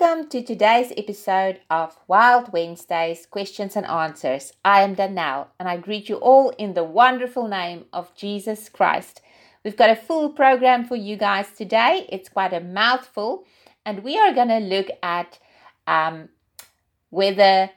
Welcome to today's episode of Wild Wednesdays Questions and Answers. I am Danelle and I greet you all in the wonderful name of Jesus Christ. We've got a full program for you guys today. It's quite a mouthful, and we are going to look at um, whether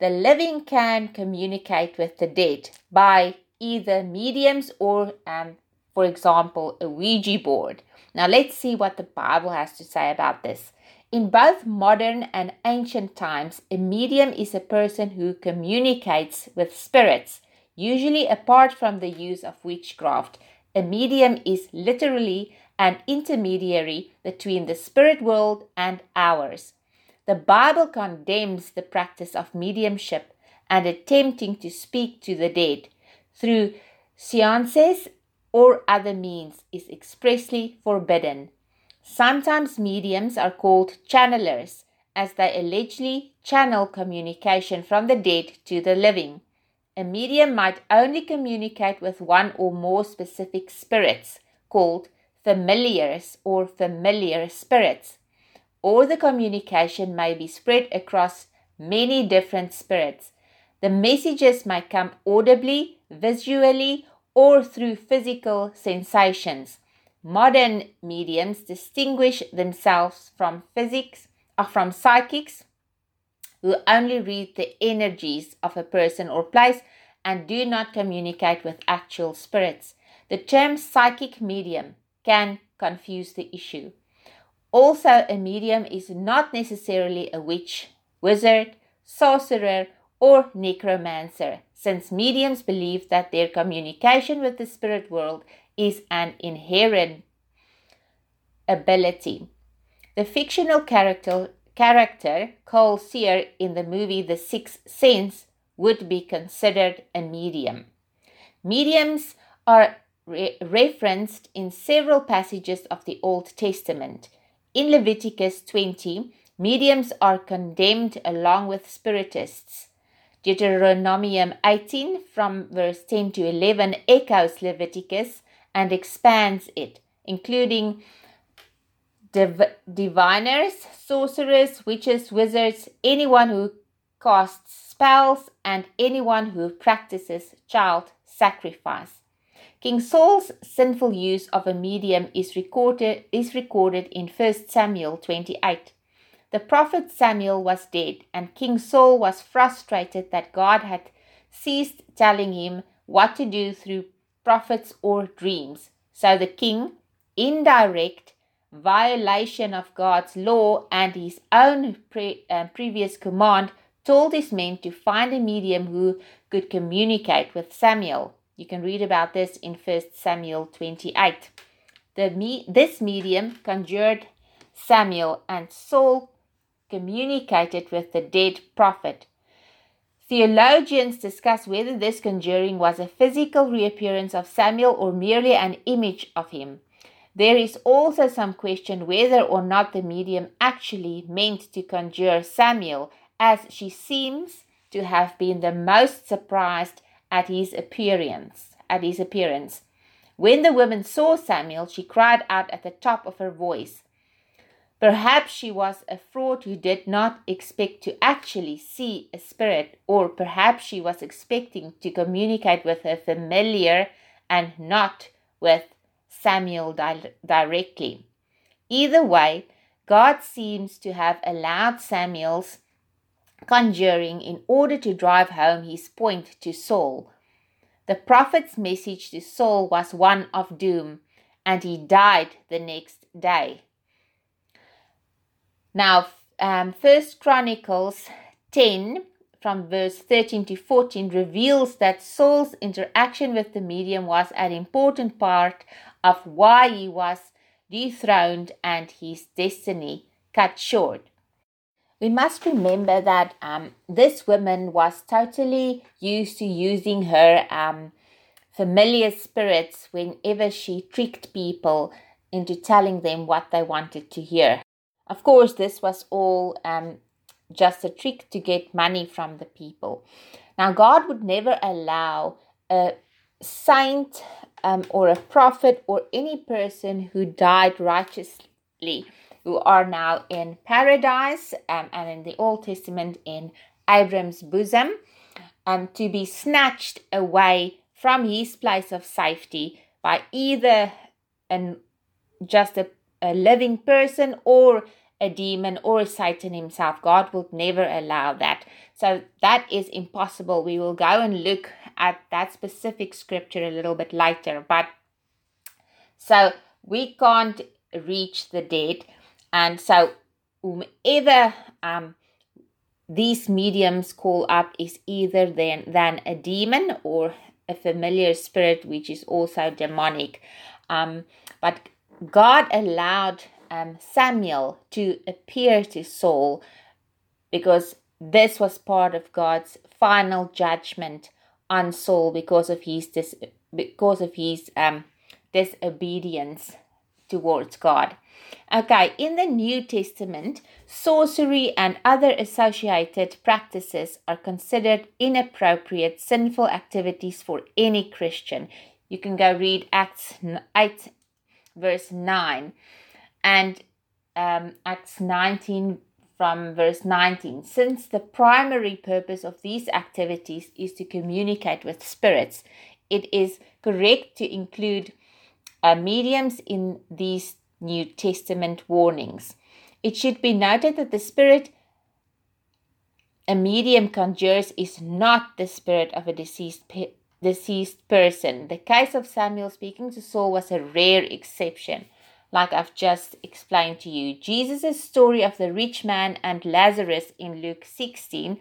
the living can communicate with the dead by either mediums or, um, for example, a Ouija board. Now, let's see what the Bible has to say about this. In both modern and ancient times, a medium is a person who communicates with spirits, usually apart from the use of witchcraft. A medium is literally an intermediary between the spirit world and ours. The Bible condemns the practice of mediumship and attempting to speak to the dead through seances or other means is expressly forbidden. Sometimes mediums are called channelers, as they allegedly channel communication from the dead to the living. A medium might only communicate with one or more specific spirits, called familiars or familiar spirits, or the communication may be spread across many different spirits. The messages may come audibly, visually, or through physical sensations. Modern mediums distinguish themselves from physics or uh, from psychics who only read the energies of a person or place and do not communicate with actual spirits. The term psychic medium can confuse the issue. Also, a medium is not necessarily a witch, wizard, sorcerer, or necromancer, since mediums believe that their communication with the spirit world is an inherent ability. The fictional character, character Cole Sear in the movie The Sixth Sense would be considered a medium. Mediums are re- referenced in several passages of the Old Testament. In Leviticus 20, mediums are condemned along with spiritists. Deuteronomium 18 from verse 10 to 11 echoes Leviticus and expands it, including div- diviners, sorcerers, witches, wizards, anyone who casts spells, and anyone who practices child sacrifice. King Saul's sinful use of a medium is recorded, is recorded in 1 Samuel 28. The prophet Samuel was dead, and King Saul was frustrated that God had ceased telling him what to do through prophets, or dreams. So the king, in direct violation of God's law and his own pre- uh, previous command, told his men to find a medium who could communicate with Samuel. You can read about this in 1 Samuel 28. The me- this medium conjured Samuel, and Saul communicated with the dead prophet. Theologians discuss whether this conjuring was a physical reappearance of Samuel or merely an image of him. There is also some question whether or not the medium actually meant to conjure Samuel, as she seems to have been the most surprised at his appearance. At his appearance. When the woman saw Samuel, she cried out at the top of her voice. Perhaps she was a fraud who did not expect to actually see a spirit, or perhaps she was expecting to communicate with her familiar and not with Samuel di- directly. Either way, God seems to have allowed Samuel's conjuring in order to drive home his point to Saul. The prophet's message to Saul was one of doom, and he died the next day. Now, um, First Chronicles 10 from verse 13 to 14 reveals that Saul's interaction with the medium was an important part of why he was dethroned and his destiny cut short. We must remember that um, this woman was totally used to using her um, familiar spirits whenever she tricked people into telling them what they wanted to hear. Of course, this was all um, just a trick to get money from the people. Now, God would never allow a saint um, or a prophet or any person who died righteously who are now in paradise um, and in the Old Testament in Abram's bosom, um, to be snatched away from his place of safety by either an, just a, a living person or a demon or Satan himself. God would never allow that. So that is impossible. We will go and look at that specific scripture a little bit later. But so we can't reach the dead. And so whomever um, these mediums call up is either then than a demon or a familiar spirit, which is also demonic. Um, but God allowed um, Samuel to appear to Saul because this was part of God's final judgment on Saul because of his dis- because of his um, disobedience towards God. Okay, in the New Testament, sorcery and other associated practices are considered inappropriate sinful activities for any Christian. You can go read Acts 8, verse 9, and um, Acts 19, from verse 19. Since the primary purpose of these activities is to communicate with spirits, it is correct to include uh, mediums in these New Testament warnings. It should be noted that the spirit a medium conjures is not the spirit of a deceased pe- deceased person. The case of Samuel speaking to Saul was a rare exception, like I've just explained to you. Jesus' story of the rich man and Lazarus in Luke 16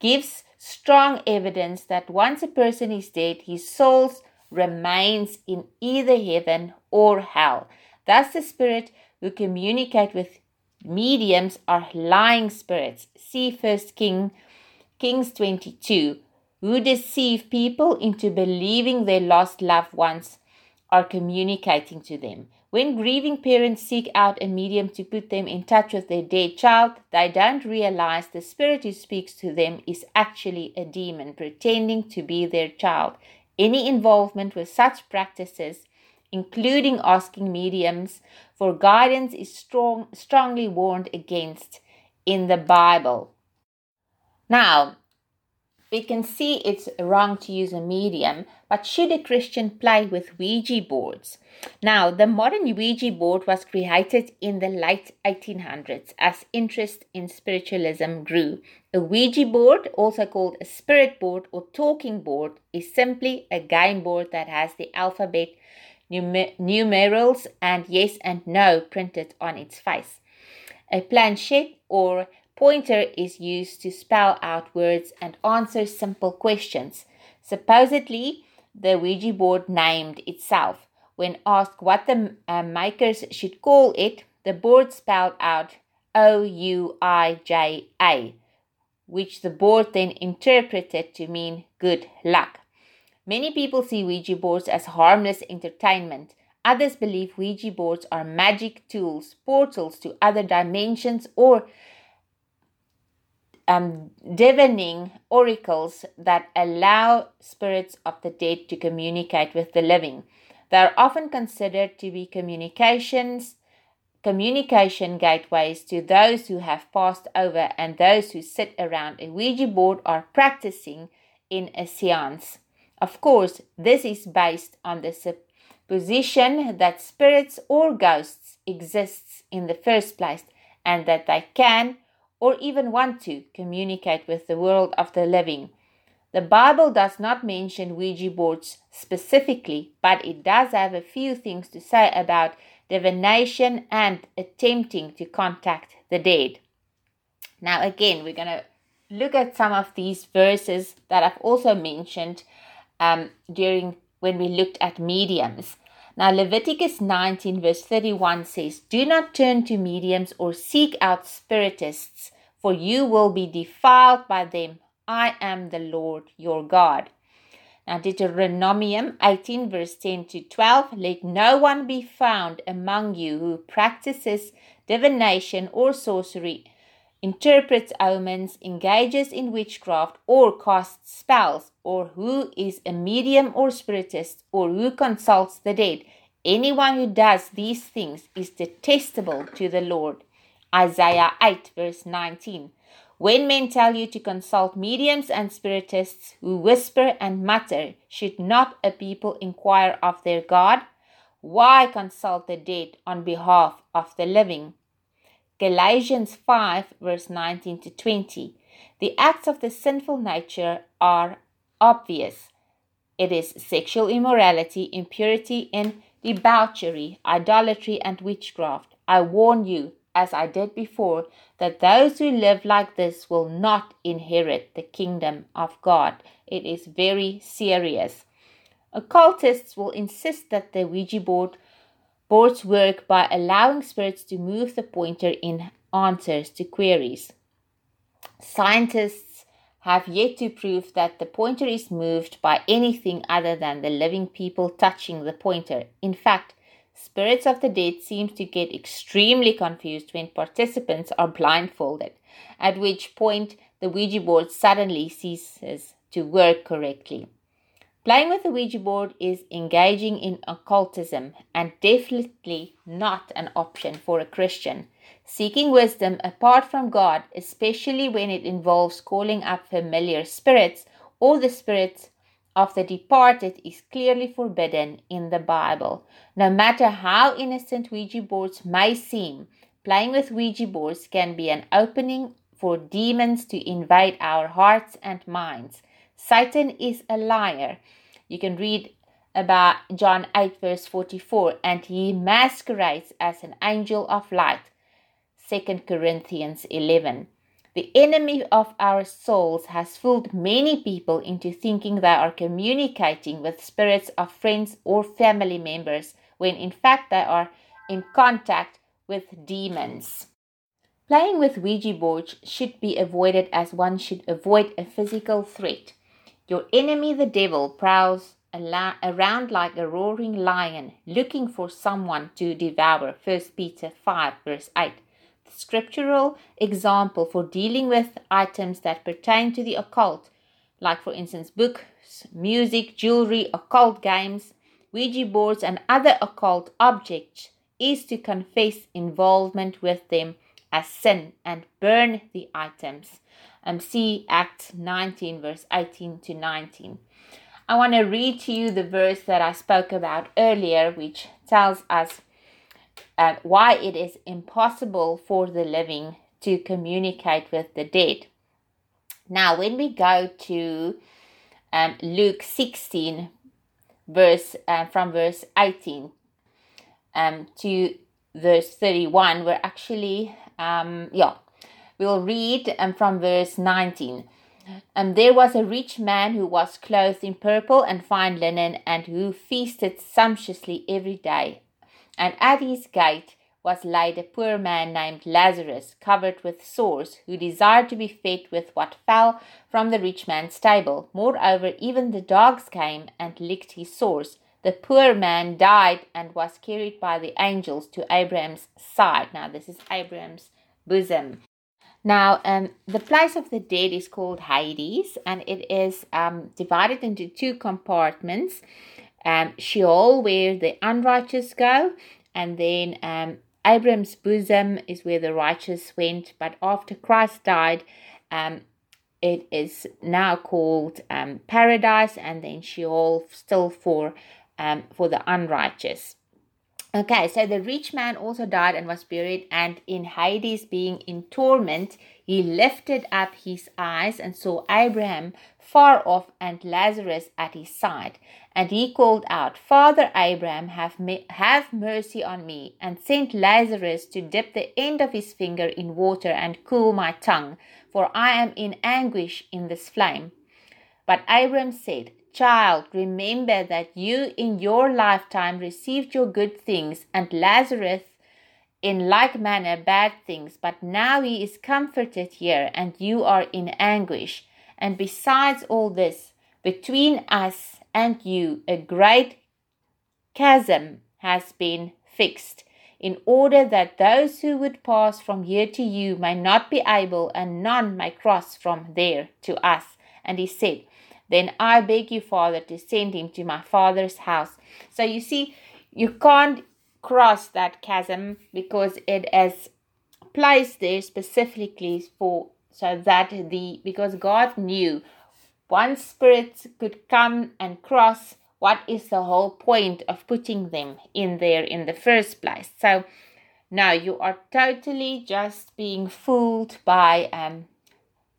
gives strong evidence that once a person is dead, his soul remains in either heaven or hell. Thus, the spirit who communicate with mediums are lying spirits. See First King, Kings 22, who deceive people into believing their lost loved ones are communicating to them. When grieving parents seek out a medium to put them in touch with their dead child, they don't realize the spirit who speaks to them is actually a demon pretending to be their child. Any involvement with such practices, including asking mediums for guidance, is strong, strongly warned against in the Bible. Now, we can see it's wrong to use a medium, but should a Christian play with Ouija boards? Now, the modern Ouija board was created in the late 1800s as interest in spiritualism grew. A Ouija board, also called a spirit board or talking board, is simply a game board that has the alphabet, numer- numerals, and yes and no printed on its face. A planchette or Pointer is used to spell out words and answer simple questions. Supposedly, the Ouija board named itself. When asked what the uh, makers should call it, the board spelled out O U I J A, which the board then interpreted to mean good luck. Many people see Ouija boards as harmless entertainment. Others believe Ouija boards are magic tools, portals to other dimensions, or um, divining oracles that allow spirits of the dead to communicate with the living. They are often considered to be communications, communication gateways to those who have passed over and those who sit around a Ouija board are practicing in a seance. Of course, this is based on the supposition that spirits or ghosts exists in the first place and that they can or even want to communicate with the world of the living. The Bible does not mention Ouija boards specifically, but it does have a few things to say about divination and attempting to contact the dead. Now, again, we're going to look at some of these verses that I've also mentioned um, during when we looked at mediums. Now, Leviticus 19, verse 31 says, Do not turn to mediums or seek out spiritists, for you will be defiled by them. I am the Lord your God. Now, Deuteronomium 18, verse 10 to 12 Let no one be found among you who practices divination or sorcery, interprets omens, engages in witchcraft, or casts spells, or who is a medium or spiritist, or who consults the dead. Anyone who does these things is detestable to the Lord. Isaiah 8, verse 19. When men tell you to consult mediums and spiritists who whisper and mutter, should not a people inquire of their God? Why consult the dead on behalf of the living? Galatians 5, verse 19 to 20. The acts of the sinful nature are obvious. It is sexual immorality, impurity, and debauchery, idolatry, and witchcraft. I warn you as I did before, that those who live like this will not inherit the kingdom of God. It is very serious. Occultists will insist that the Ouija board boards work by allowing spirits to move the pointer in answers to queries. Scientists have yet to prove that the pointer is moved by anything other than the living people touching the pointer. In fact, Spirits of the dead seem to get extremely confused when participants are blindfolded, at which point the Ouija board suddenly ceases to work correctly. Playing with the Ouija board is engaging in occultism and definitely not an option for a Christian. Seeking wisdom apart from God, especially when it involves calling up familiar spirits or the spirits of the departed is clearly forbidden in the Bible. No matter how innocent Ouija boards may seem, playing with Ouija boards can be an opening for demons to invade our hearts and minds. Satan is a liar. You can read about John 8, verse 44, and he masquerades as an angel of light. 2 Corinthians 11. The enemy of our souls has fooled many people into thinking they are communicating with spirits of friends or family members when in fact they are in contact with demons. Playing with Ouija boards should be avoided as one should avoid a physical threat. Your enemy, the devil, prowls around like a roaring lion looking for someone to devour. 1 Peter 5, verse 8 The scriptural example for dealing with items that pertain to the occult, like, for instance, books, music, jewelry, occult games, Ouija boards, and other occult objects, is to confess involvement with them as sin and burn the items. Um, see Acts 19, verse 18 to 19. I want to read to you the verse that I spoke about earlier, which tells us uh, why it is impossible for the living to communicate with the dead. Now, when we go to um, Luke 16, verse uh, from verse 18 um, to verse 31, we're actually, um, yeah, we'll read um, from verse 19. And um, there was a rich man who was clothed in purple and fine linen, and who feasted sumptuously every day and at his gate was laid a poor man named Lazarus, covered with sores, who desired to be fed with what fell from the rich man's table. Moreover, even the dogs came and licked his sores. The poor man died and was carried by the angels to Abraham's side. Now, this is Abraham's bosom. Now, um, the place of the dead is called Hades, and it is um, divided into two compartments um, Sheol, where the unrighteous go, and then um, Abraham's bosom is where the righteous went. But after Christ died, um, it is now called um, paradise, and then Sheol still for um, for the unrighteous. Okay, so the rich man also died and was buried, and in Hades, being in torment, he lifted up his eyes and saw Abraham far off and Lazarus at his side. And he called out, Father Abraham, have, me- have mercy on me, and sent Lazarus to dip the end of his finger in water and cool my tongue, for I am in anguish in this flame. But Abraham said, Child, remember that you in your lifetime received your good things, and Lazarus in like manner bad things, but now he is comforted here, and you are in anguish. And besides all this, between us and you, a great chasm has been fixed, in order that those who would pass from here to you may not be able, and none may cross from there to us. And he said, Then I beg you, Father, to send him to my father's house. So you see, you can't cross that chasm because it is placed there specifically for so that the because God knew one spirit could come and cross what is the whole point of putting them in there in the first place so now you are totally just being fooled by um,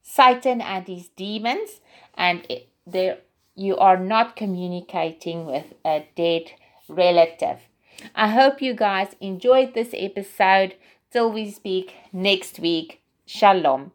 Satan and his demons, and there you are not communicating with a dead relative. I hope you guys enjoyed this episode. Till we speak next week. Shalom.